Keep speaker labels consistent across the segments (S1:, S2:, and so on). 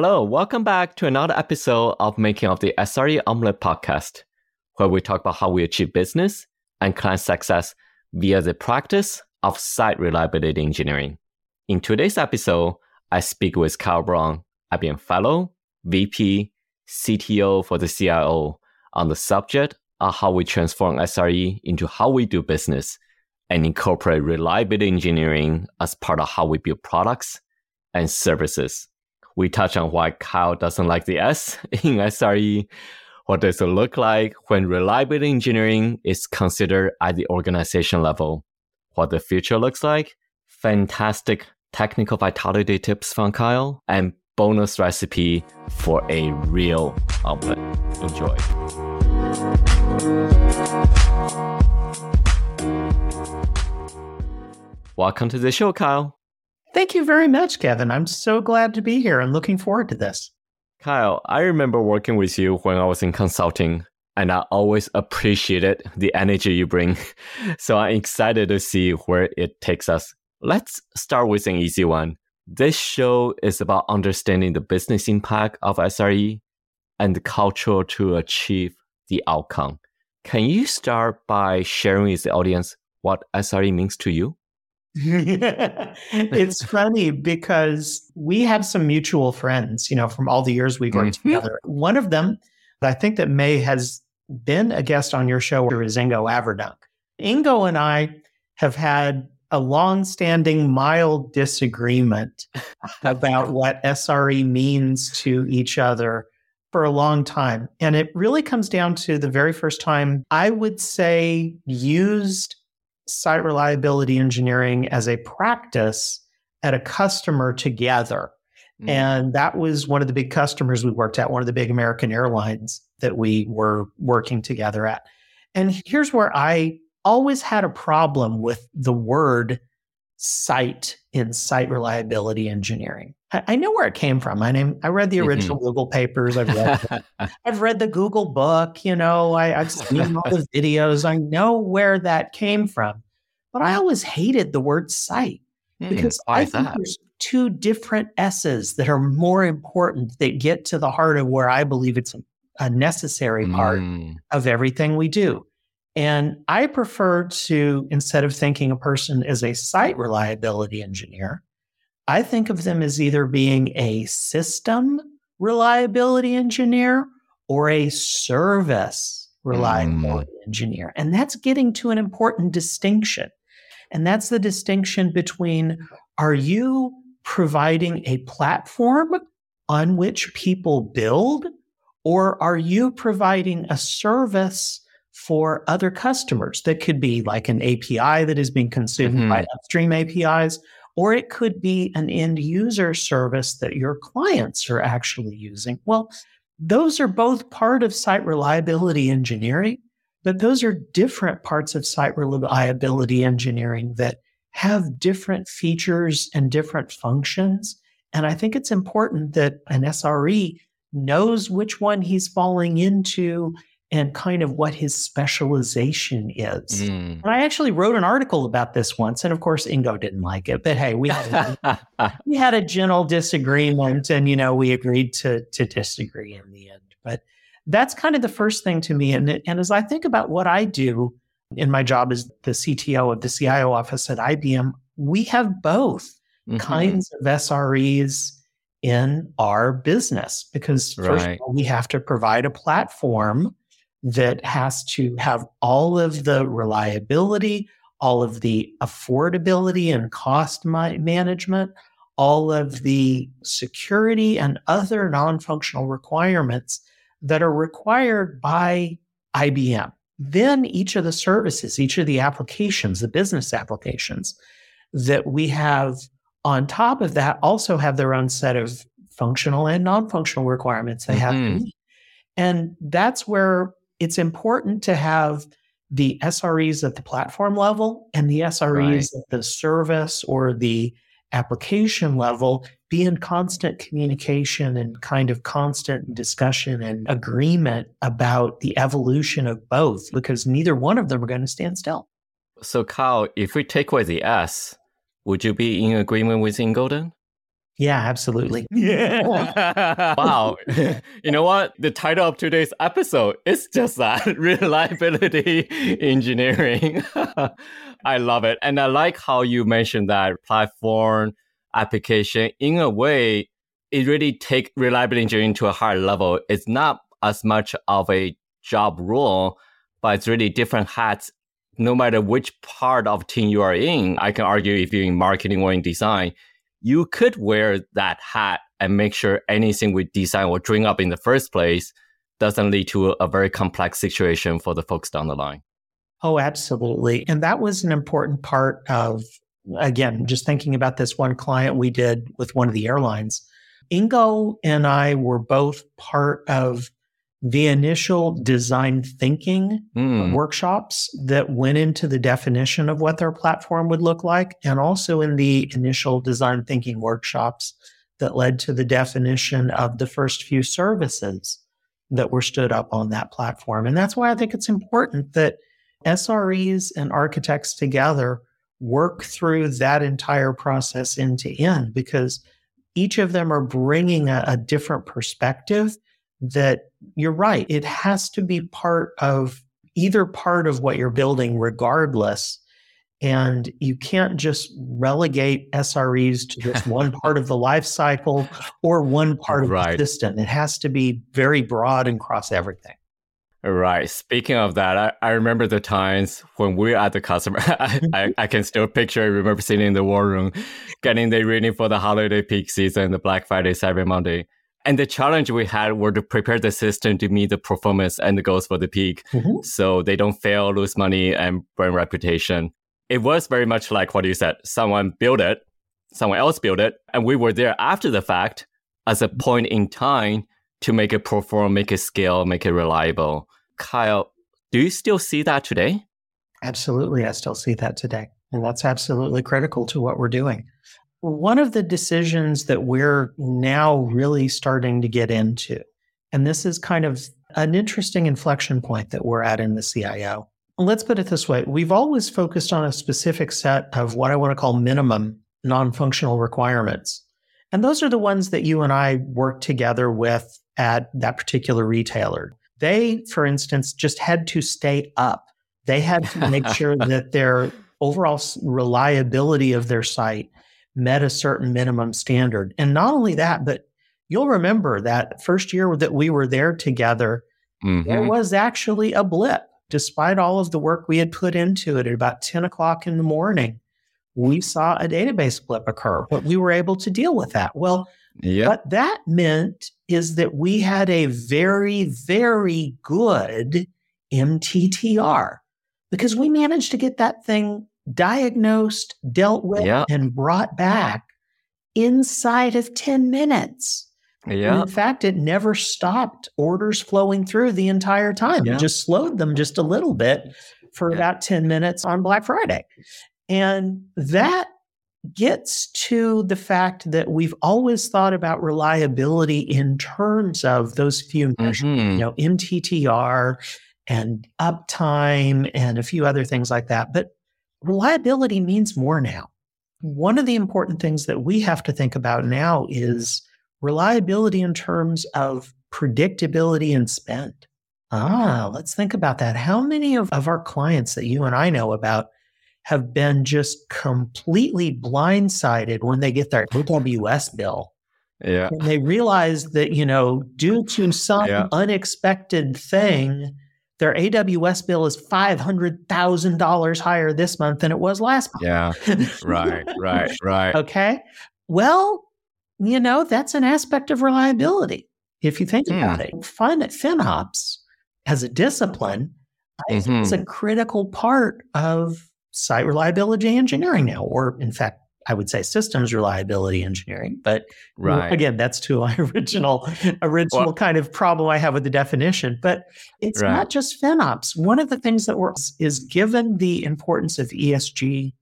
S1: Hello, welcome back to another episode of Making of the SRE Omelette podcast, where we talk about how we achieve business and client success via the practice of site reliability engineering. In today's episode, I speak with Kyle Brown, IBM Fellow, VP, CTO for the CIO on the subject of how we transform SRE into how we do business and incorporate reliability engineering as part of how we build products and services. We touch on why Kyle doesn't like the S in SRE. What does it look like when reliability engineering is considered at the organization level? What the future looks like? Fantastic technical vitality tips from Kyle and bonus recipe for a real omelet. Enjoy. Welcome to the show, Kyle.
S2: Thank you very much, Kevin. I'm so glad to be here and looking forward to this.
S1: Kyle, I remember working with you when I was in consulting, and I always appreciated the energy you bring. So I'm excited to see where it takes us. Let's start with an easy one. This show is about understanding the business impact of SRE and the culture to achieve the outcome. Can you start by sharing with the audience what SRE means to you?
S2: it's funny because we have some mutual friends, you know, from all the years we've worked mm-hmm. together. One of them, I think that May has been a guest on your show, is Ingo Averdunk. Ingo and I have had a long-standing mild disagreement about what SRE means to each other for a long time. And it really comes down to the very first time I would say used site reliability engineering as a practice at a customer together. Mm. And that was one of the big customers we worked at, one of the big American airlines that we were working together at. And here's where I always had a problem with the word site in site reliability engineering. I, know where it came from. I name I read the original mm-hmm. Google papers. I've read I've read the Google book. You know, I, I've seen all the videos. I know where that came from. But I always hated the word site mm, because I think that? there's two different S's that are more important that get to the heart of where I believe it's a, a necessary part mm. of everything we do. And I prefer to, instead of thinking a person as a site reliability engineer, I think of them as either being a system reliability engineer or a service reliability mm. engineer. And that's getting to an important distinction. And that's the distinction between are you providing a platform on which people build, or are you providing a service for other customers that could be like an API that is being consumed mm-hmm. by upstream APIs, or it could be an end user service that your clients are actually using. Well, those are both part of site reliability engineering, but those are different parts of site reliability engineering that have different features and different functions. And I think it's important that an SRE knows which one he's falling into and kind of what his specialization is. Mm. And I actually wrote an article about this once, and of course Ingo didn't like it. But hey, we had a, we had a gentle disagreement, and you know we agreed to to disagree in the end. But that's kind of the first thing to me. And and as I think about what I do in my job as the CTO of the CIO office at IBM, we have both mm-hmm. kinds of SREs in our business because first right. of all, we have to provide a platform that has to have all of the reliability, all of the affordability and cost management, all of the security and other non functional requirements that are required by IBM. Then each of the services, each of the applications, the business applications that we have on top of that also have their own set of functional and non functional requirements they mm-hmm. have to meet. And that's where it's important to have the SREs at the platform level and the SREs right. at the service or the application level be in constant communication and kind of constant discussion and agreement about the evolution of both because neither one of them are going to stand still.
S1: So, Kyle, if we take away the S, would you be in agreement with Ingo then?
S2: Yeah, absolutely.
S1: Yeah. wow. you know what? The title of today's episode is just that reliability engineering. I love it. And I like how you mentioned that platform application in a way, it really take reliability engineering to a higher level. It's not as much of a job role, but it's really different hats no matter which part of team you are in, I can argue if you're in marketing or in design, you could wear that hat and make sure anything we design or dream up in the first place doesn't lead to a very complex situation for the folks down the line.
S2: Oh, absolutely. And that was an important part of, again, just thinking about this one client we did with one of the airlines. Ingo and I were both part of the initial design thinking mm. workshops that went into the definition of what their platform would look like, and also in the initial design thinking workshops that led to the definition of the first few services that were stood up on that platform. And that's why I think it's important that SREs and architects together work through that entire process end to end because each of them are bringing a, a different perspective that you're right. It has to be part of either part of what you're building, regardless. And you can't just relegate SREs to just one part of the life cycle or one part of right. the system. It has to be very broad and cross everything.
S1: Right. Speaking of that, I, I remember the times when we were at the customer. I, I, I, can still picture, I remember sitting in the war room, getting the reading for the holiday peak season, the Black Friday, Cyber Monday. And the challenge we had were to prepare the system to meet the performance and the goals for the peak. Mm-hmm. So they don't fail, lose money, and burn reputation. It was very much like what you said. Someone built it, someone else built it, and we were there after the fact as a point in time to make it perform, make it scale, make it reliable. Kyle, do you still see that today?
S2: Absolutely. I still see that today. And that's absolutely critical to what we're doing. One of the decisions that we're now really starting to get into, and this is kind of an interesting inflection point that we're at in the CIO. Let's put it this way we've always focused on a specific set of what I want to call minimum non functional requirements. And those are the ones that you and I work together with at that particular retailer. They, for instance, just had to stay up. They had to make sure that their overall reliability of their site met a certain minimum standard. And not only that, but you'll remember that first year that we were there together, mm-hmm. there was actually a blip. Despite all of the work we had put into it at about 10 o'clock in the morning, we saw a database blip occur, but we were able to deal with that. Well, yep. what that meant is that we had a very, very good MTTR because we managed to get that thing diagnosed, dealt with, yeah. and brought back inside of 10 minutes. Yeah. in fact, it never stopped orders flowing through the entire time. Yeah. It just slowed them just a little bit for yeah. about 10 minutes on Black Friday. And that gets to the fact that we've always thought about reliability in terms of those few measures, mm-hmm. you know, MTTR and uptime and a few other things like that. But reliability means more now. One of the important things that we have to think about now is reliability in terms of predictability and spend. Ah, let's think about that. How many of, of our clients that you and I know about have been just completely blindsided when they get their AWS bill?
S1: Yeah.
S2: And they realize that, you know, due to some yeah. unexpected thing, their AWS bill is $500,000 higher this month than it was last month.
S1: Yeah. right, right, right.
S2: Okay. Well, you know, that's an aspect of reliability. If you think mm. about it, Fun FinOps as a discipline mm-hmm. is a critical part of site reliability engineering now, or in fact, I would say systems reliability engineering. But right. again, that's to my original original well, kind of problem I have with the definition. But it's right. not just FinOps. One of the things that works is given the importance of ESG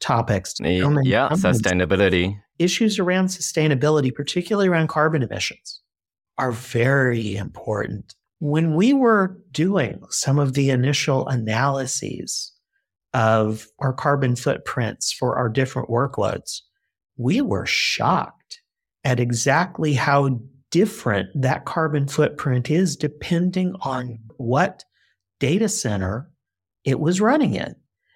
S2: topics.
S1: Yeah, sustainability.
S2: Issues around sustainability, particularly around carbon emissions, are very important. When we were doing some of the initial analyses of our carbon footprints for our different workloads, we were shocked at exactly how different that carbon footprint is depending on what data center it was running in.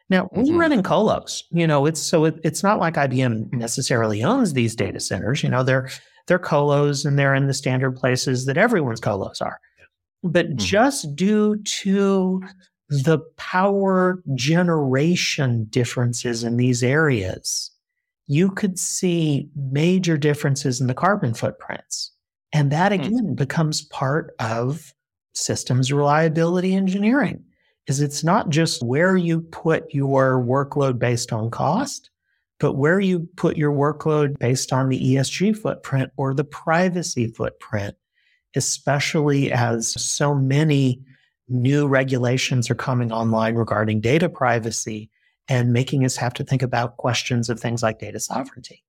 S2: Now we mm-hmm. run in colos, you know, it's so it, it's not like IBM necessarily owns these data centers. You know, they're they're colos and they're in the standard places that everyone's colos are. But mm-hmm. just due to the power generation differences in these areas, you could see major differences in the carbon footprints. And that hmm. again mm. becomes part of systems reliability engineering is it's not just where you put your workload based on cost, but where you put your workload based on the ESG footprint or the privacy footprint, especially as so many new regulations are coming online regarding data privacy and making us have to think about questions of things like data sovereignty.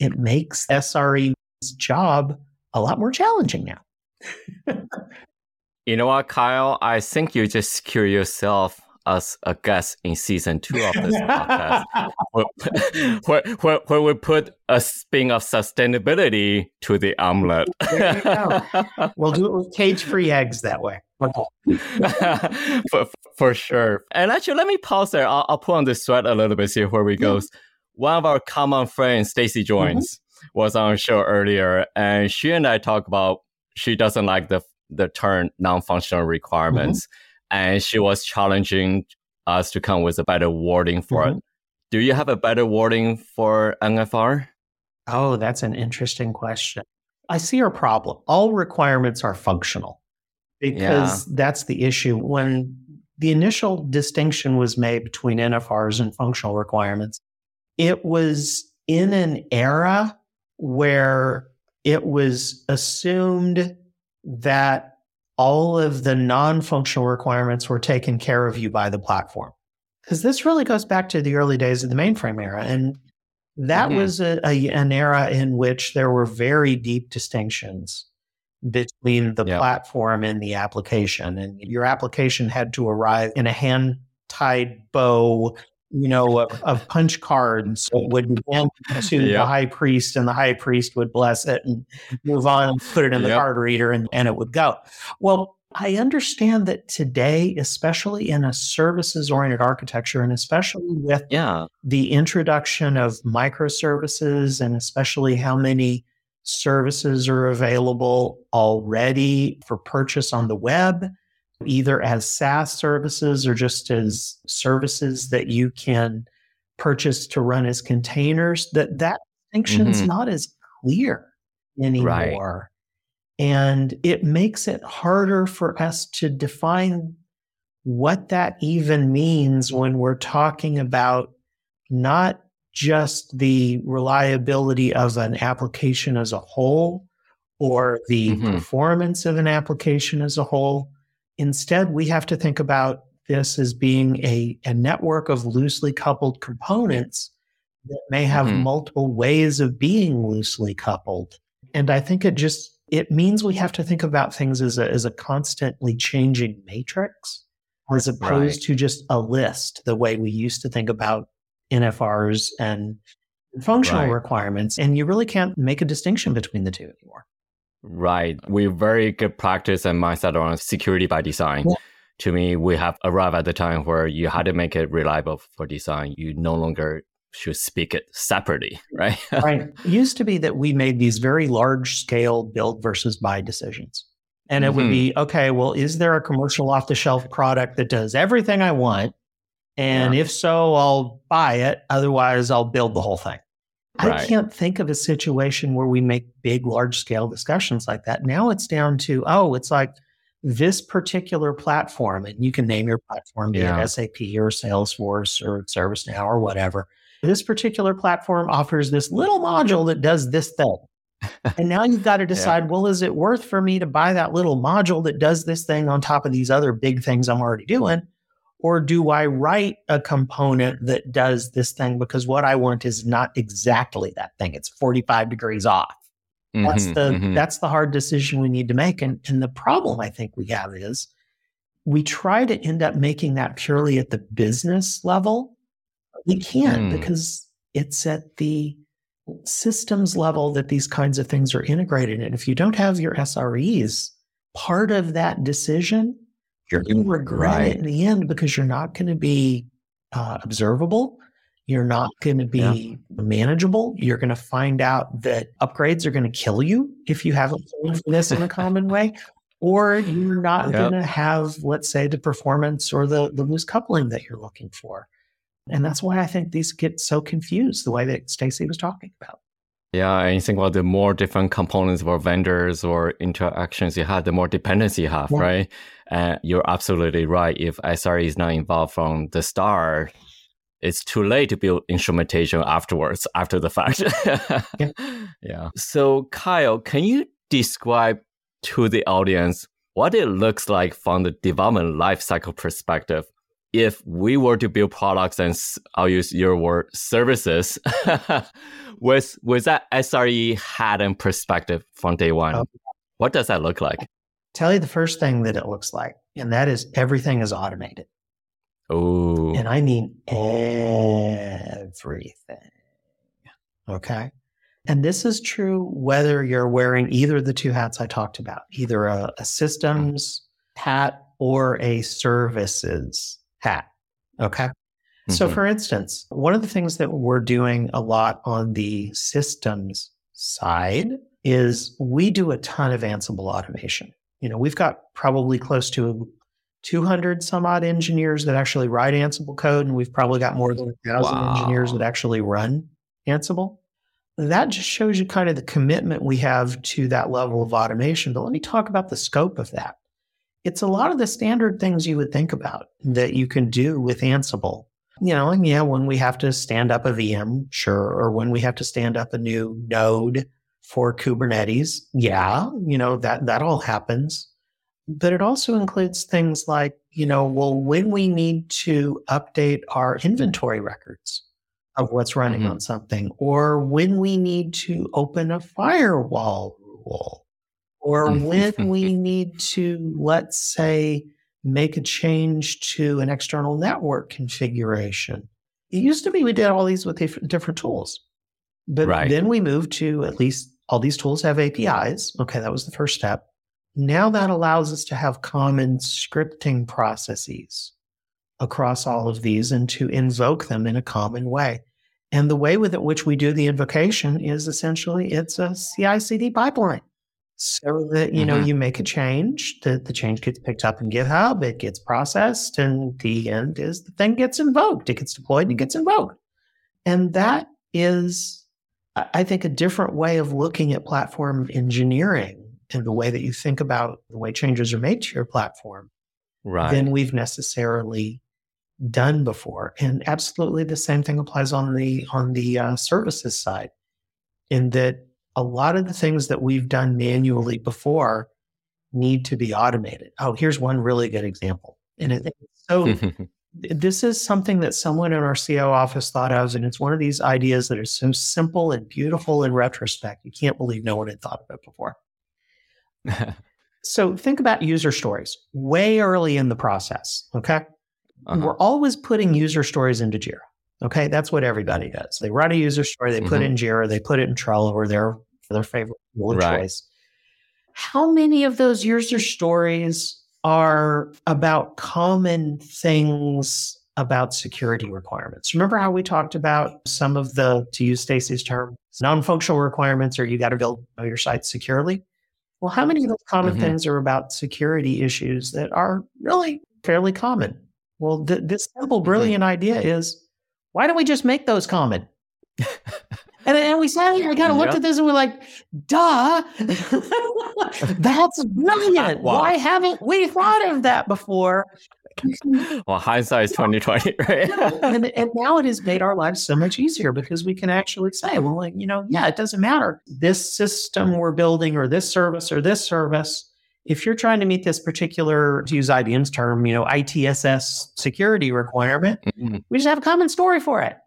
S2: It makes SRE's job a lot more challenging now.
S1: you know what, Kyle? I think you just secure yourself as a guest in season two of this podcast, where, where, where, we put a spin of sustainability to the omelet.
S2: we'll do it with cage free eggs that way.
S1: for, for sure. And actually, let me pause there. I'll, I'll put on the sweat a little bit, see where we go. One of our common friends, Stacy Joines, mm-hmm. was on show earlier, and she and I talk about she doesn't like the the term non-functional requirements, mm-hmm. And she was challenging us to come with a better wording for mm-hmm. it. Do you have a better wording for NFR?
S2: Oh, that's an interesting question. I see our problem. All requirements are functional because yeah. that's the issue. When the initial distinction was made between NFRs and functional requirements, it was in an era where it was assumed that all of the non functional requirements were taken care of you by the platform. Because this really goes back to the early days of the mainframe era. And that mm-hmm. was a, a, an era in which there were very deep distinctions between the yep. platform and the application. And your application had to arrive in a hand tied bow, you know, of, of punch cards. Would be to yep. the high priest, and the high priest would bless it and move on and put it in the yep. card reader, and, and it would go. Well, I understand that today, especially in a services oriented architecture, and especially with yeah. the introduction of microservices, and especially how many services are available already for purchase on the web, either as SaaS services or just as services that you can purchase to run as containers, that that distinction is mm-hmm. not as clear anymore. Right. And it makes it harder for us to define what that even means when we're talking about not just the reliability of an application as a whole or the mm-hmm. performance of an application as a whole. Instead, we have to think about this as being a, a network of loosely coupled components that may have mm-hmm. multiple ways of being loosely coupled. And I think it just it means we have to think about things as a as a constantly changing matrix as opposed right. to just a list the way we used to think about NFRs and functional right. requirements. And you really can't make a distinction between the two anymore.
S1: Right. We very good practice and mindset around security by design. Yeah. To me, we have arrived at the time where you had to make it reliable for design. You no longer should speak it separately, right?
S2: right. It used to be that we made these very large scale build versus buy decisions. And it mm-hmm. would be, okay, well, is there a commercial off the shelf product that does everything I want? And yeah. if so, I'll buy it. Otherwise, I'll build the whole thing. Right. I can't think of a situation where we make big, large scale discussions like that. Now it's down to, oh, it's like this particular platform, and you can name your platform, be yeah. it SAP or Salesforce or ServiceNow or whatever. This particular platform offers this little module that does this thing. and now you've got to decide, yeah. well, is it worth for me to buy that little module that does this thing on top of these other big things I'm already doing? Or do I write a component that does this thing because what I want is not exactly that thing? It's 45 degrees off. Mm-hmm, that's the mm-hmm. that's the hard decision we need to make. And and the problem I think we have is we try to end up making that purely at the business level. We can't mm. because it's at the systems level that these kinds of things are integrated. And if you don't have your SREs, part of that decision, you're going to regret right. it in the end because you're not going to be uh, observable. You're not going to be yeah. manageable. You're going to find out that upgrades are going to kill you if you haven't planned for this in a common way, or you're not yep. going to have, let's say, the performance or the, the loose coupling that you're looking for. And that's why I think these get so confused the way that Stacy was talking about.
S1: Yeah, and you think about the more different components or vendors or interactions you have, the more dependency you have, yeah. right? And you're absolutely right. If SRE is not involved from the start, it's too late to build instrumentation afterwards, after the fact. yeah. yeah. So, Kyle, can you describe to the audience what it looks like from the development lifecycle perspective if we were to build products and I'll use your word services with with that SRE hat and perspective from day one, okay. what does that look like?
S2: Tell you the first thing that it looks like, and that is everything is automated.
S1: Oh,
S2: and I mean everything. Okay. And this is true whether you're wearing either of the two hats I talked about, either a, a mm-hmm. systems hat or a services hat. Okay. Mm-hmm. So, for instance, one of the things that we're doing a lot on the systems side is we do a ton of Ansible automation. You know, we've got probably close to 200 some odd engineers that actually write Ansible code, and we've probably got more than a thousand wow. engineers that actually run Ansible. That just shows you kind of the commitment we have to that level of automation. But let me talk about the scope of that it's a lot of the standard things you would think about that you can do with Ansible. You know, and yeah, when we have to stand up a VM, sure, or when we have to stand up a new node for Kubernetes, yeah, you know, that that all happens. But it also includes things like, you know, well, when we need to update our inventory records of what's running mm-hmm. on something, or when we need to open a firewall rule, or when we need to, let's say, make a change to an external network configuration. It used to be we did all these with different tools, but right. then we moved to at least all these tools have APIs. Okay, that was the first step. Now that allows us to have common scripting processes across all of these and to invoke them in a common way. And the way with which we do the invocation is essentially it's a CI/CD pipeline so that you know mm-hmm. you make a change the, the change gets picked up in github it gets processed and the end is the thing gets invoked it gets deployed and it gets invoked and that is i think a different way of looking at platform engineering and the way that you think about the way changes are made to your platform
S1: right.
S2: than we've necessarily done before and absolutely the same thing applies on the on the uh, services side in that a lot of the things that we've done manually before need to be automated. Oh, here's one really good example. And so this is something that someone in our CIO office thought of, and it's one of these ideas that are so simple and beautiful in retrospect. You can't believe no one had thought of it before. so think about user stories way early in the process. Okay. Uh-huh. We're always putting user stories into Jira. Okay. That's what everybody does. They write a user story, they mm-hmm. put it in Jira, they put it in Trello or their their favorite right. choice. How many of those user stories are about common things about security requirements? Remember how we talked about some of the, to use Stacy's term, non-functional requirements or you got to build your site securely? Well, how many of those common mm-hmm. things are about security issues that are really fairly common? Well, th- this simple, mm-hmm. brilliant mm-hmm. idea is why don't we just make those common? And then we sat here and kind of looked at this and we're like, duh, that's brilliant. Wow. Why haven't we thought of that before?
S1: well, hindsight is 2020, right?
S2: and, and now it has made our lives so much easier because we can actually say, well, like, you know, yeah, it doesn't matter. This system we're building or this service or this service, if you're trying to meet this particular, to use IBM's term, you know, ITSS security requirement, mm-hmm. we just have a common story for it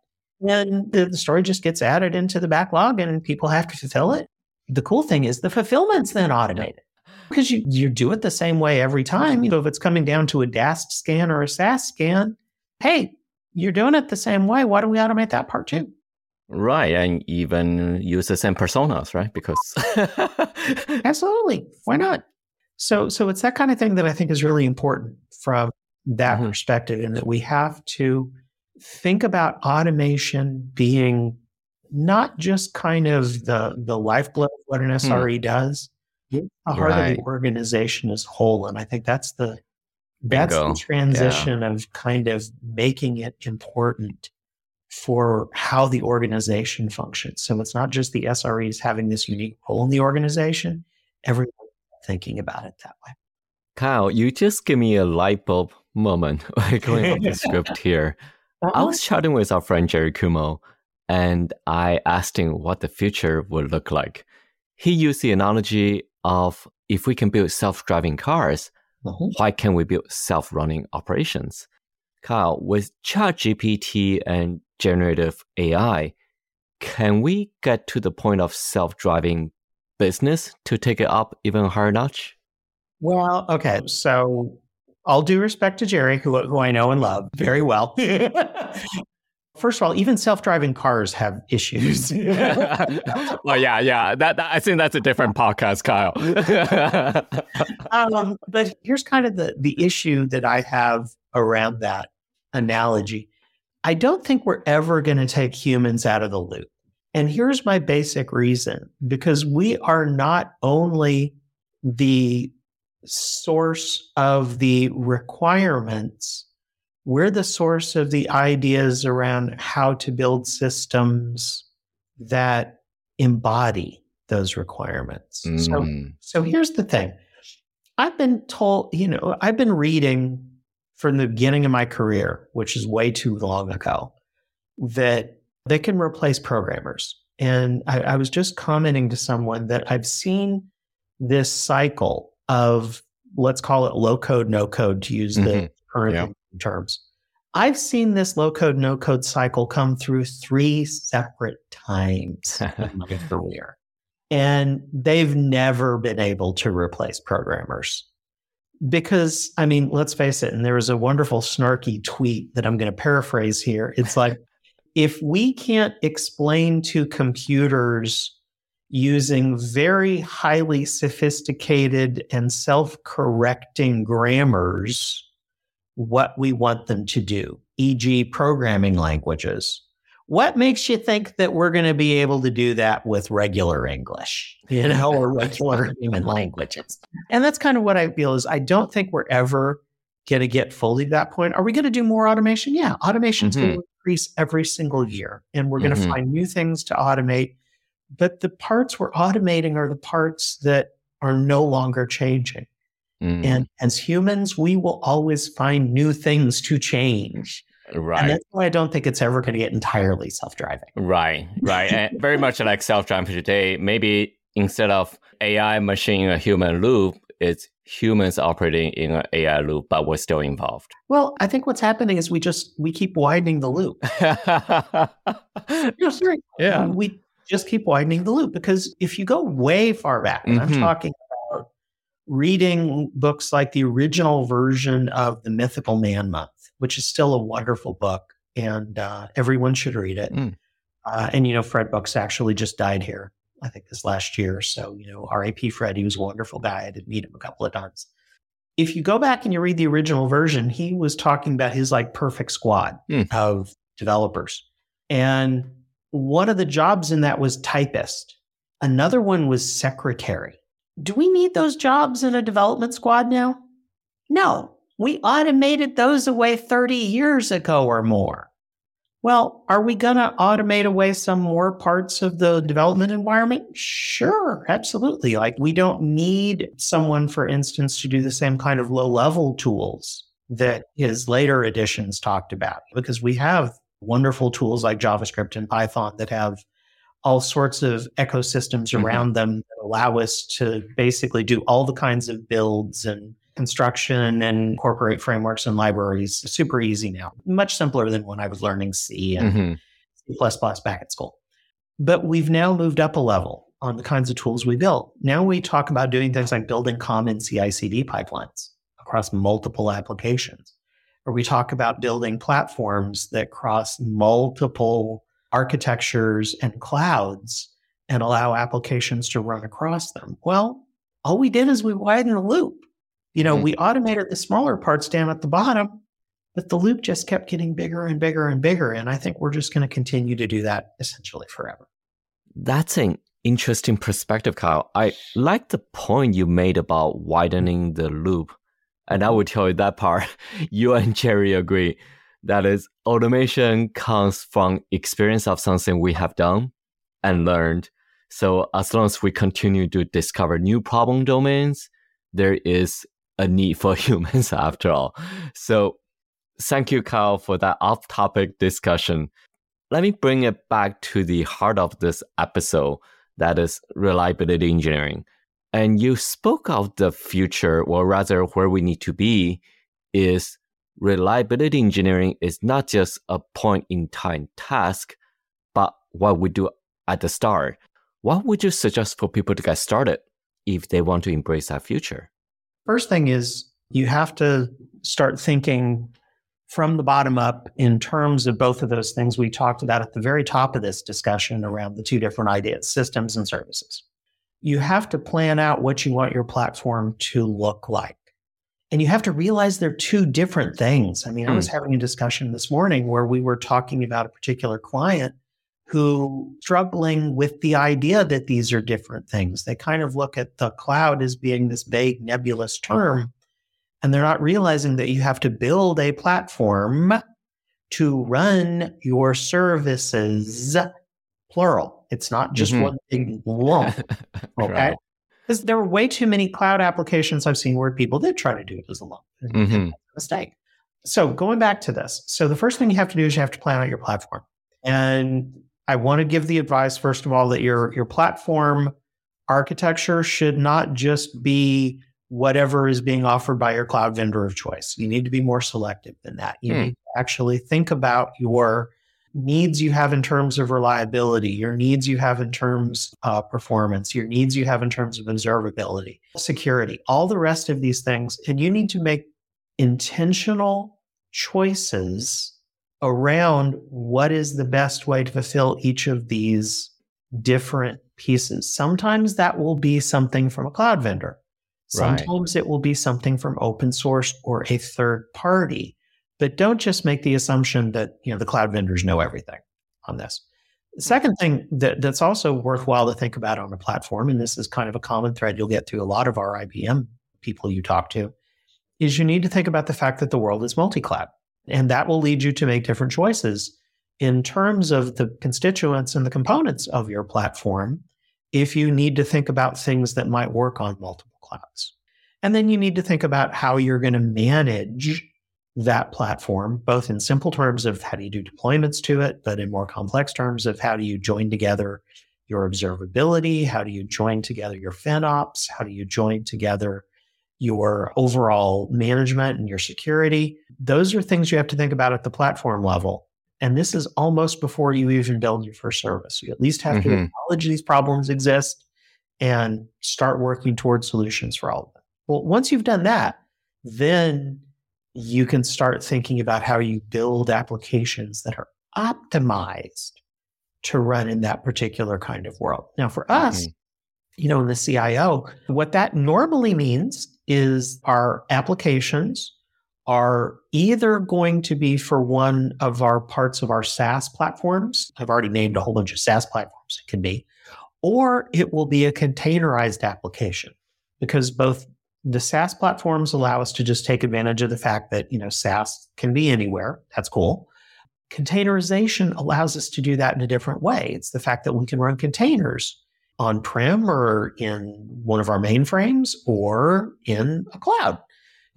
S2: and the, the story just gets added into the backlog and people have to fulfill it. The cool thing is the fulfillment's then automated because you, you do it the same way every time. You know, if it's coming down to a DAST scan or a SAST scan, hey, you're doing it the same way. Why don't we automate that part too?
S1: Right. And even use the same personas, right? Because
S2: Absolutely. Why not? So so it's that kind of thing that I think is really important from that
S1: Mhm.
S2: perspective, in that we have to think about automation being not just kind of the the lifeblood of what an SRE does, it's the heart of
S1: Hmm.
S2: The organization as whole. And I think that's the that's
S1: Bingo.
S2: the transition of kind of making it important for how the organization functions. So it's not just the SREs having this unique role in the organization, everyone thinking about it that way.
S1: Kyle, you just give me a light bulb moment going off the script here. I was chatting with our friend Jerry Cuomo and I asked him what the future would look like. He used the analogy of if we can build self driving cars,
S2: Mhm.
S1: why can't we build self running operations? Kyle, with ChatGPT and generative AI, can we get to the point of self driving business to take it up even higher notch?
S2: Well, okay. So all due respect to Jerry, who, who I know and love very well. First of all, even self-driving cars have issues.
S1: well, yeah, yeah. That, that- I think that's a different podcast, Kyle.
S2: um, but here's kind of the the issue that I have around that analogy. I don't think we're ever going to take humans out of the loop. And here's my basic reason because we are not only the source of the requirements, we're the source of the ideas around how to build systems that embody those requirements. So
S1: Mm,
S2: so here's the thing. I've been told, you know, I've been reading from the beginning of my career, which is way too long ago, that they can replace programmers. And I, I was just commenting to someone that I've seen this cycle of, let's call it low code, no code to use the
S1: Mhm.
S2: current
S1: Yeah.
S2: terms. I've seen this low code, no code cycle come through three separate times in my career. And they've never been able to replace programmers. Because, I mean, let's face it, and there was a wonderful snarky tweet that I'm going to paraphrase here. It's like, if we can't explain to computers using very highly sophisticated and self correcting grammars what we want them to do, e.g., programming languages. What makes you think that we're going to be able to do that with regular English, you know, or regular human languages? And that's kind of what I feel is I don't think we're ever going to get fully to that point. Are we going to do more automation? Yeah, automation's going to increase every single year, and we're going to
S1: Mhm.
S2: find new things to automate. But the parts we're automating are the parts that are no longer changing.
S1: mm,
S2: And as humans, we will always find new things to change.
S1: Right.
S2: And that's why I don't think it's ever going to get entirely self driving.
S1: right, right. And very much like self-driving today, maybe instead of AI machine in a human loop, it's humans operating in an AI loop, but we're still involved.
S2: Well, I think what's happening is we just we keep widening the loop. No, sorry.
S1: yeah.
S2: We just keep widening the loop because if you go way far back, and I'm
S1: Mhm.
S2: talking about reading books like the original version of The Mythical Man Month, which is still a wonderful book, and uh, everyone should read it.
S1: Mm.
S2: Uh, and you know, Fred Brooks actually just died here, I think this last year. So you know, R.A.P. Fred, he was a wonderful guy. I did meet him a couple of times. If you go back and you read the original version, he was talking about his like perfect squad
S1: Mm.
S2: of developers. And one of the jobs in that was typist. Another one was secretary. Do we need those jobs in a development squad now? No, we automated those away 30 years ago or more. Well, are we going to automate away some more parts of the development environment? Sure, absolutely. Like we don't need someone, for instance, to do the same kind of low level tools that his later editions talked about because we have wonderful tools like JavaScript and Python that have all sorts of ecosystems
S1: Mhm.
S2: around them that allow us to basically do all the kinds of builds and construction and incorporate frameworks and libraries super easy now. Much simpler than when I was learning C and
S1: Mhm.
S2: C++ back at school. But we've now moved up a level on the kinds of tools we build. Now we talk about doing things like building common CI/CD pipelines across multiple applications, or we talk about building platforms that cross multiple architectures and clouds and allow applications to run across them? Well, all we did is we widened the loop. You know, mm-hmm. we automated the smaller parts down at the bottom, but the loop just kept getting bigger and bigger and bigger. And I think we're just going to continue to do that essentially forever.
S1: That's an interesting perspective, Kyle. I like the point you made about widening the loop. And I will tell you that part, you and Jerry agree. That is, automation comes from experience of something we have done and learned. So as long as we continue to discover new problem domains, there is a need for humans after all. So thank you, Kyle, for that off topic discussion. Let me bring it back to the heart of this episode that is reliability engineering. And you spoke of the future, or rather, where we need to be is reliability engineering is not just a point in time task, but what we do at the start. What would you suggest for people to get started if they want to embrace that future?
S2: First thing is you have to start thinking from the bottom up in terms of both of those things we talked about at the very top of this discussion around the two different ideas systems and services. You have to plan out what you want your platform to look like. And you have to realize they're two different things. I mean, hmm. I was hmm. having a discussion this morning where we were talking about a particular client who struggling with the idea that these are different things. They kind of look at the cloud as being this vague nebulous term and they're not realizing that you have to build a platform to run your services, plural. It's not just mm-hmm. one big lump. Okay. Because there are way too many cloud applications I've seen where people did try to do it as a lump. Mm-hmm. Mistake. So going back to this. So the first thing you have to do is you have to plan out your platform. And I want to give the advice, first of all, that your your platform architecture should not just be whatever is being offered by your cloud vendor of choice. You need to be more selective than that. You hmm. need to actually think about your needs you have in terms of reliability, your needs you have in terms of performance, your needs you have in terms of observability, security, all the rest of these things. And you need to make intentional choices around what is the best way to fulfill each of these different pieces. Sometimes that will be something from a cloud vendor. Sometimes right. it will be something from open source or a third party. But don't just make the assumption that you know the cloud vendors know everything on this. The mm-hmm. second thing that, that's also worthwhile to think about on a platform, and this is kind of a common thread you'll get through a lot of our IBM people you talk to, is you need to think about the fact that the world is multi-cloud. And that will lead you to make different choices in terms of the constituents and the components of your platform if you need to think about things that might work on multiple clouds. And then you need to think about how you're going to manage mm-hmm. That platform, both in simple terms of how do you do deployments to it, but in more complex terms of how do you join together your observability? How do you join together your FinOps? How do you join together your overall management and your security? Those are things you have to think about at the platform level. And this is almost before you even build your first service. You at least have mm-hmm. to acknowledge these problems exist and start working towards solutions for all of them. Well, once you've done that, then you can start thinking about how you build applications that are optimized to run in that particular kind of world. Now, for us, mm-hmm. you know, in the CIO, what that normally means is our applications are either going to be for one of our parts of our SaaS platforms. I've already named a whole bunch of SaaS platforms it can be, or it will be a containerized application because both the SaaS platforms allow us to just take advantage of the fact that, you know, SaaS can be anywhere. That's cool. Containerization allows us to do that in a different way. It's the fact that we can run containers on prem or in one of our mainframes or in a cloud.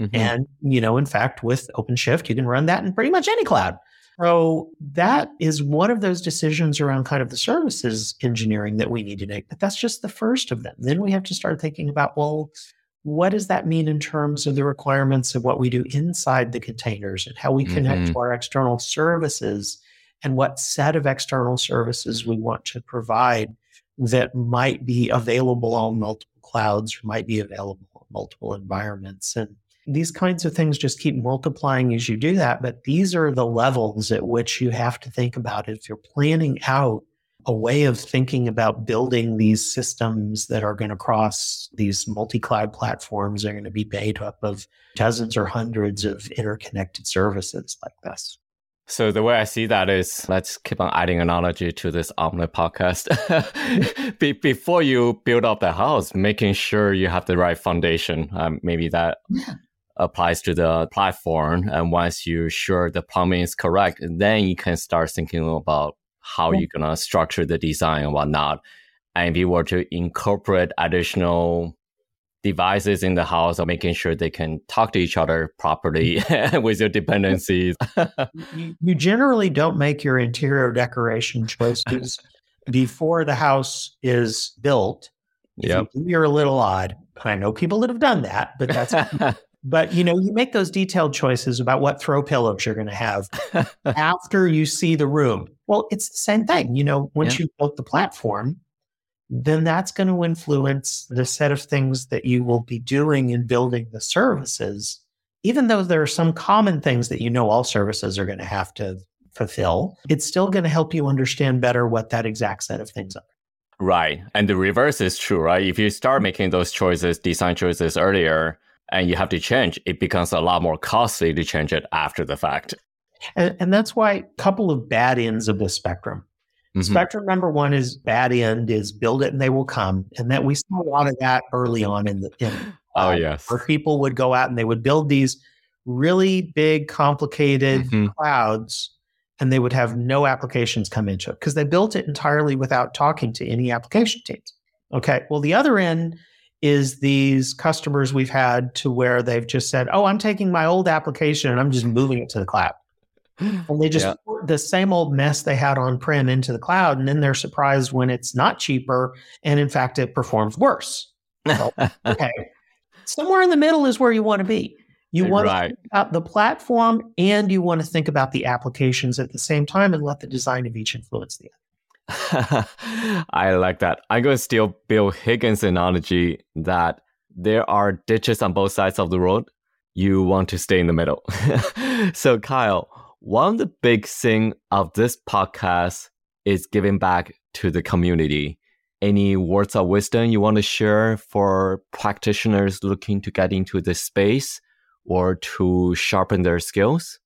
S2: Mm-hmm. And, you know, in fact, with OpenShift, you can run that in pretty much any cloud. So that is one of those decisions around kind of the services engineering that we need to make. But that's just the first of them. Then we have to start thinking about, well, what does that mean in terms of the requirements of what we do inside the containers and how we connect mm-hmm. to our external services and what set of external services we want to provide that might be available on multiple clouds or might be available on multiple environments. And These kinds of things just keep multiplying as you do that. But these are the levels at which you have to think about if you're planning out a way of thinking about building these systems that are going to cross these multi cloud platforms are going to be made up of dozens or hundreds of interconnected services like this.
S1: So the way I see that is, let's keep on adding analogy to this omelet podcast. Be- before you build up the house, making sure you have the right foundation. Um, maybe that yeah. applies to the platform. And once you're sure the plumbing is correct, then you can start thinking about how yeah. you're gonna structure the design and whatnot. And if you were to incorporate additional devices in the house or making sure they can talk to each other properly mm-hmm. with your dependencies.
S2: you, you, generally don't make your interior decoration choices before the house is built.
S1: Yep.
S2: You, are a little odd. I know people that have done that, but that's but you know, you make those detailed choices about what throw pillows you're going to have after you see the room. Well, it's the same thing. You know, once yeah. you built the platform, then that's going to influence the set of things that you will be doing in building the services. Even though there are some common things that you know all services are going to have to fulfill, it's still going to help you understand better what that exact set of things are.
S1: Right. And the reverse is true, right? If you start making those choices, design choices earlier, and you have to change, it becomes a lot more costly to change it after the fact.
S2: And, and that's why a couple of bad ends of the spectrum. Mm-hmm. Spectrum number one is bad end is build it and they will come. And that we saw a lot of that early on in the in,
S1: Oh um, yes.
S2: Where people would go out and they would build these really big, complicated mm-hmm. clouds and they would have no applications come into it because they built it entirely without talking to any application teams. Okay. Well, the other end is these customers we've had to where they've just said, Oh, I'm taking my old application and I'm just moving it to the cloud. and they just yeah. put the same old mess they had on prem into the cloud and then they're surprised when it's not cheaper and in fact it performs worse so, okay somewhere in the middle is where you want to be you eh, want right. to think about the platform and you want to think about the applications at the same time and let the design of each influence the
S1: other i like that i'm going to steal bill higgins analogy that there are ditches on both sides of the road you want to stay in the middle so kyle one of the big thing of this podcast is giving back to the community. Any words of wisdom you want to share for practitioners looking to get into this space or to sharpen their skills?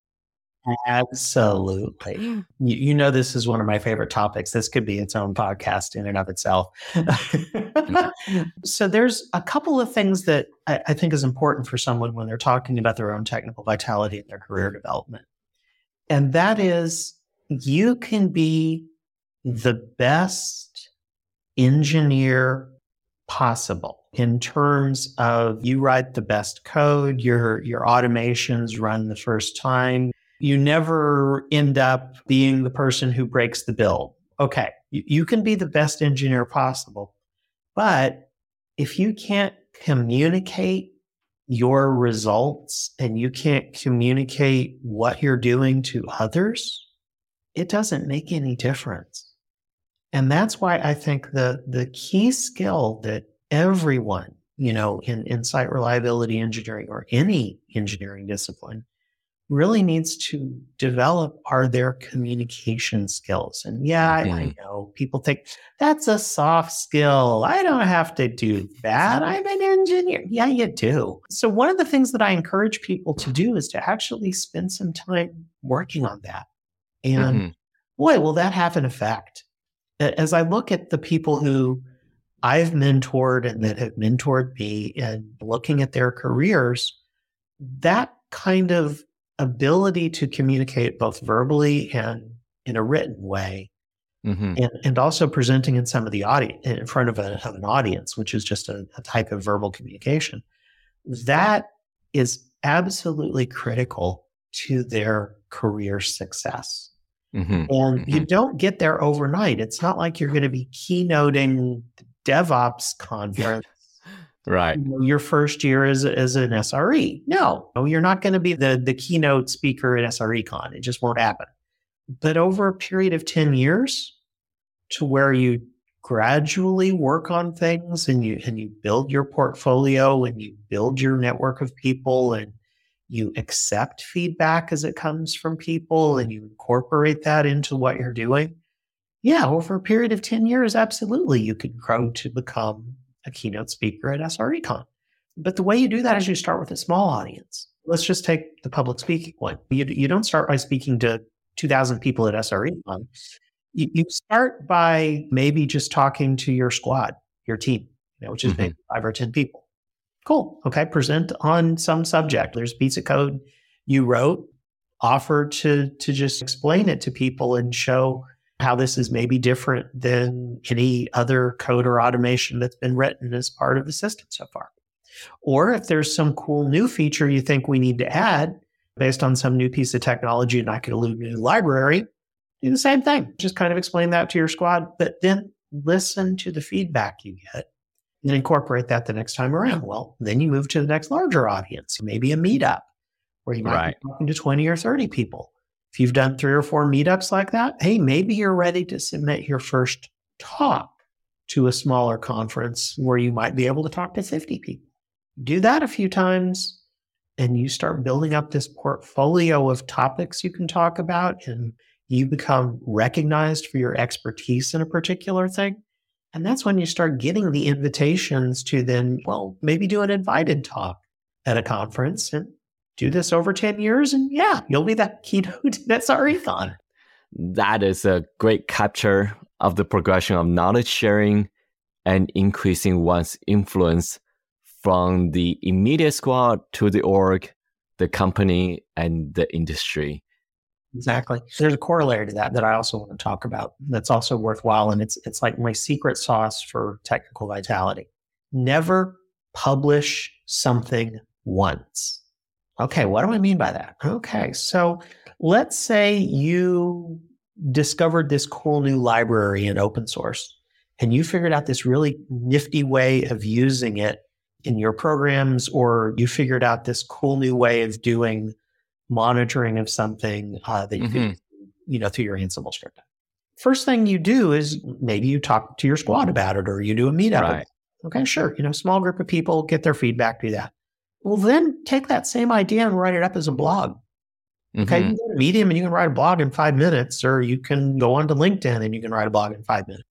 S2: Absolutely. You, you, know, this is one of my favorite topics. This could be its own podcast in and of itself. so, there's a couple of things that I, I think is important for someone when they're talking about their own technical vitality and their career development. And that is you can be the best engineer possible in terms of you write the best code, your your automations run the first time. You never end up being the person who breaks the bill. Okay, you, you can be the best engineer possible. But if you can't communicate your results and you can't communicate what you're doing to others, it doesn't make any difference. And that's why I think the, the key skill that everyone, you know, in, in site reliability engineering or any engineering discipline really needs to develop are their communication skills. And yeah, mm-hmm. I, I, mm-hmm. know people think that's a soft skill. I don't have to do that. I'm an engineer. Yeah, you do. So, one of the things that I encourage people to do is to actually spend some time working on that. And mm-hmm. boy, will that have an effect. As I look at the people who I've mentored and that have mentored me and looking at their careers, that kind of ability to communicate both verbally and in a written way, mm-hmm. and, and also presenting in some of the audience in front of, a, of an audience, which is just a, a type of verbal communication, that is absolutely critical to their career success. Mm-hmm. And mm-hmm. you don't get there overnight. It's not like you're going to be keynoting the DevOps conference
S1: right
S2: your first year as, as an SRE. No, you're not going to be the, the keynote speaker at SRECon. It just won't happen. But over a period of 10 years to where you gradually work on things and you and you build your portfolio and you build your network of people and you accept feedback as it comes from people and you incorporate that into what you're doing, yeah, over a period of 10 years, absolutely, you could grow to become a keynote speaker at SRECon. But the way you do that is you start with a small audience. Let's just take the public speaking one. You, you don't start by speaking to 2,000 people at SRECon. You, you start by maybe just talking to your squad, your team, you know, which is mm-hmm. maybe five or 10 people. Cool. Okay. Present on some subject. There's a piece of code you wrote, offer to, to just explain it to people and show how this is maybe different than any other code or automation that's been written as part of the system so far. Or if there's some cool new feature you think we need to add based on some new piece of technology and I could allude to a new library, do the same thing. Just kind of explain that to your squad, but then listen to the feedback you get and incorporate that the next time around. Well, then you move to the next larger audience, maybe a meetup where you might right. be talking to 20 or 30 people. If you've done three or four meetups like that, hey, maybe you're ready to submit your first talk to a smaller conference where you might be able to talk to 50 people. Do that a few times and you start building up this portfolio of topics you can talk about and you become recognized for your expertise in a particular thing and that's when you start getting the invitations to then, well, maybe do an invited talk at a conference and do this over 10 years. And yeah, you'll be that keynote that's already gone.
S1: That is a great capture of the progression of knowledge sharing and increasing one's influence from the immediate squad to the org, the company, and the industry.
S2: Exactly. There's a corollary to that that I also want to talk about that's also worthwhile. And it's it's like my secret sauce for technical vitality. Never publish something once. Okay, what do I mean by that? Okay, so let's say you discovered this cool new library in open source and you figured out this really nifty way of using it in your programs, or you figured out this cool new way of doing monitoring of something uh, that you mm-hmm. can, you know, through your Ansible script. First thing you do is maybe you talk to your squad about it or you do a meetup. Right. Okay, sure. You know, small group of people get their feedback, do that. Well, then take that same idea and write it up as a blog. Okay, mm-hmm. you go to Medium and you can write a blog in five minutes, or you can go onto LinkedIn and you can write a blog in five minutes.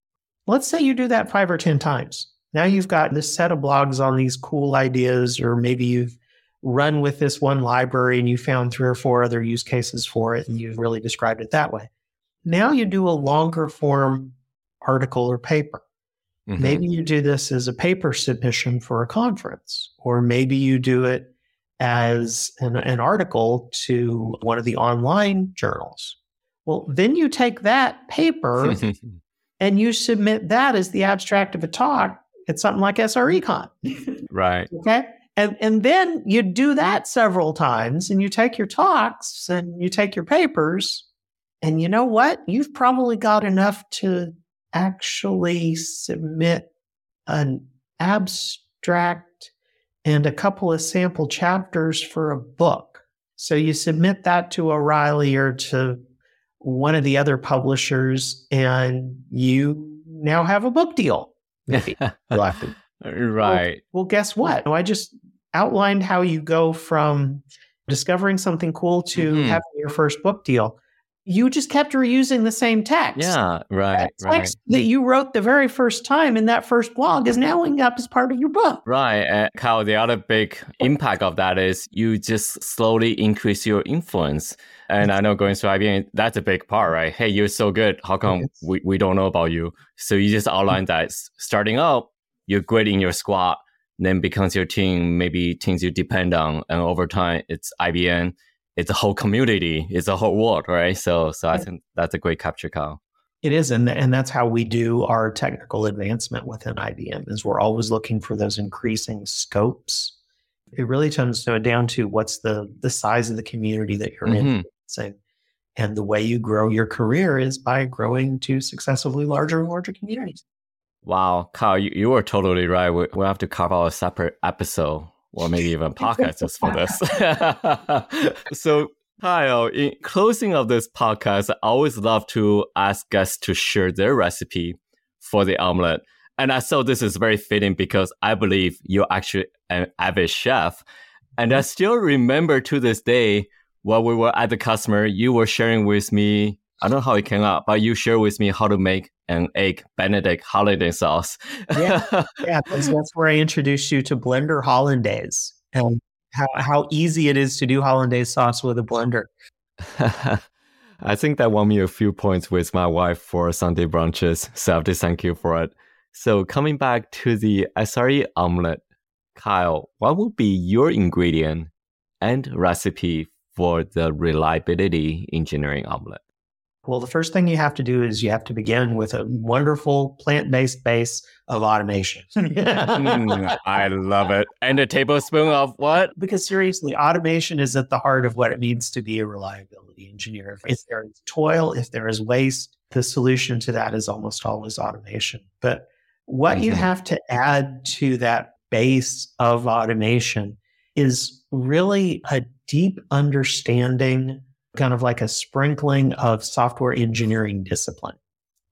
S2: Let's say you do that five or 10 times. Now you've got this set of blogs on these cool ideas, or maybe you've run with this one library and you found three or four other use cases for it and you've really described it that way. Now you do a longer form article or paper. Mm-hmm. Maybe you do this as a paper submission for a conference, or maybe you do it as an, an article to one of the online journals. Well, then you take that paper and you submit that as the abstract of a talk at something like SRECon.
S1: right.
S2: Okay. And, and then you do that several times and you take your talks and you take your papers. And you know what? You've probably got enough to actually submit an abstract and a couple of sample chapters for a book. So you submit that to O'Reilly or to one of the other publishers, and you now have a book deal.
S1: right.
S2: Well, well, guess what? I just outlined how you go from discovering something cool to mm-hmm. having your first book deal. You just kept reusing the same text.
S1: Yeah, right.
S2: That text right. that you wrote the very first time in that first blog is now ending up as part of your book.
S1: Right. And Kyle, the other big impact of that is you just slowly increase your influence. And I know going through IBM, that's a big part, right? Hey, you're so good. How come yes. we, we don't know about you? So you just outline that starting out, you're great in your squad then becomes your team, maybe teams you depend on, and over time it's IBM, it's a whole community, it's a whole world, right? So, so I think that's a great capture call.
S2: It is, and and that's how we do our technical advancement within IBM. Is we're always looking for those increasing scopes. It really comes down to what's the the size of the community that you're mm-hmm. in. And the way you grow your career is by growing to successively larger and larger communities.
S1: Wow, Kyle, you, you were totally right. We, we have to carve out a separate episode or maybe even podcast just for this. so, Kyle, in closing of this podcast, I always love to ask guests to share their recipe for the omelet. And I saw this is very fitting because I believe you're actually an avid chef. And I still remember to this day while we were at the customer, you were sharing with me. I don't know how it came out, but you share with me how to make an egg Benedict hollandaise sauce.
S2: yeah, yeah, that's, that's where I introduced you to blender hollandaise and how, how easy it is to do hollandaise sauce with a blender.
S1: I think that won me a few points with my wife for Sunday brunches. So I have to thank you for it. So coming back to the SRE omelet, Kyle, what would be your ingredient and recipe for the reliability engineering omelet?
S2: Well, the first thing you have to do is you have to begin with a wonderful plant based base of automation.
S1: mm, I love it. And a tablespoon of what?
S2: Because seriously, automation is at the heart of what it means to be a reliability engineer. If there is toil, if there is waste, the solution to that is almost always automation. But what mm-hmm. you have to add to that base of automation is really a deep understanding kind of like a sprinkling of software engineering discipline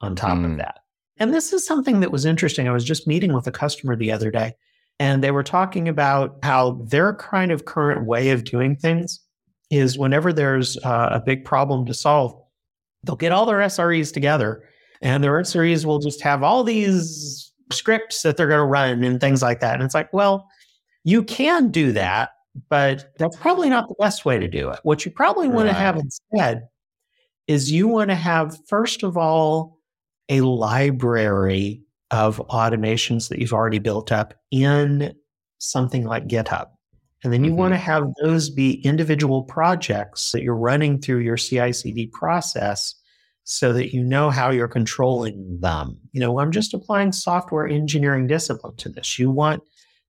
S2: on top mm. of that. And this is something that was interesting. I was just meeting with a customer the other day, and they were talking about how their kind of current way of doing things is whenever there's uh, a big problem to solve, they'll get all their SREs together, and their SREs will just have all these scripts that they're going to run and things like that. And it's like, well, you can do that, but that's probably not the best way to do it. What you probably want right. to have instead is you want to have, first of all, a library of automations that you've already built up in something like GitHub. And then you mm-hmm. want to have those be individual projects that you're running through your CI CD process so that you know how you're controlling them. You know, I'm just applying software engineering discipline to this. You want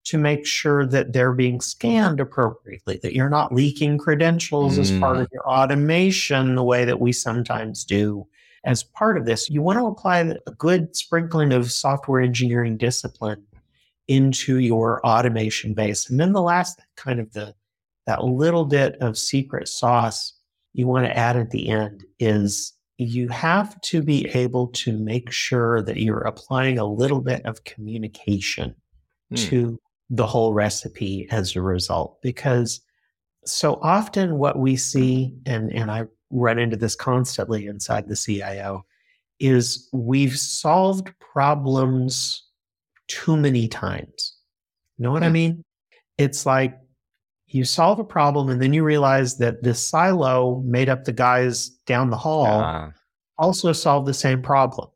S2: to make sure that they're being scanned appropriately, that you're not leaking credentials mm. as part of mm. your automation the way that we sometimes do. As part of this, you want to apply a good sprinkling of software engineering discipline into your automation base. And then the last kind of the that little bit of secret sauce you want to add at the end is you have to be able to make sure that you're applying a little bit of communication mm. to the whole recipe as a result. Because so often what we see, and, and I run into this constantly inside the CIO, is we've solved problems too many times. You know what I hmm. mean? It's like you solve a problem and then you realize that this silo made up the guys down the hall uh, also solved the same problem.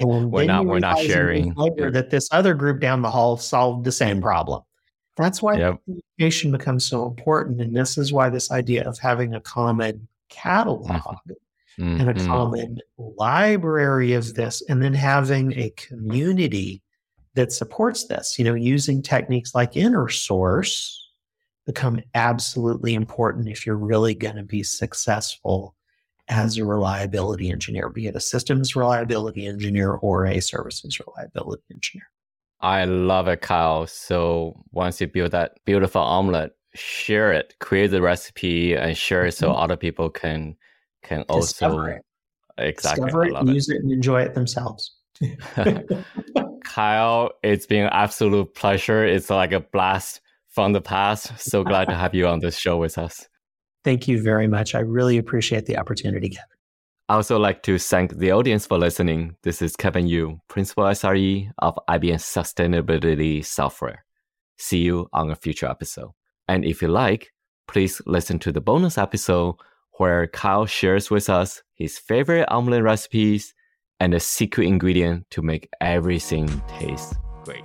S1: And we're not we're not sharing
S2: later that this other group down the hall solved the same problem. That's why yep. communication becomes so important. And this is why this idea of having a common catalog mm-hmm. and a mm-hmm. common library of this, and then having a community that supports this, you know, using techniques like inner source become absolutely important if you're really going to be successful as a reliability engineer, be it a systems reliability engineer or a services reliability engineer.
S1: I love it, Kyle. So once you build that beautiful omelet, share it, create the recipe and share it so mm-hmm. other people can can Discover also
S2: it. exactly Discover it, use it. it and enjoy it themselves.
S1: Kyle, it's been an absolute pleasure. It's like a blast from the past. So glad to have you on this show with us.
S2: Thank you very much. I really appreciate the opportunity, Kevin.
S1: I also like to thank the audience for listening. This is Kevin Yu, Principal SRE of IBM Sustainability Software. See you on a future episode. And if you like, please listen to the bonus episode where Kyle shares with us his favorite omelet recipes and the secret ingredient to make everything taste great.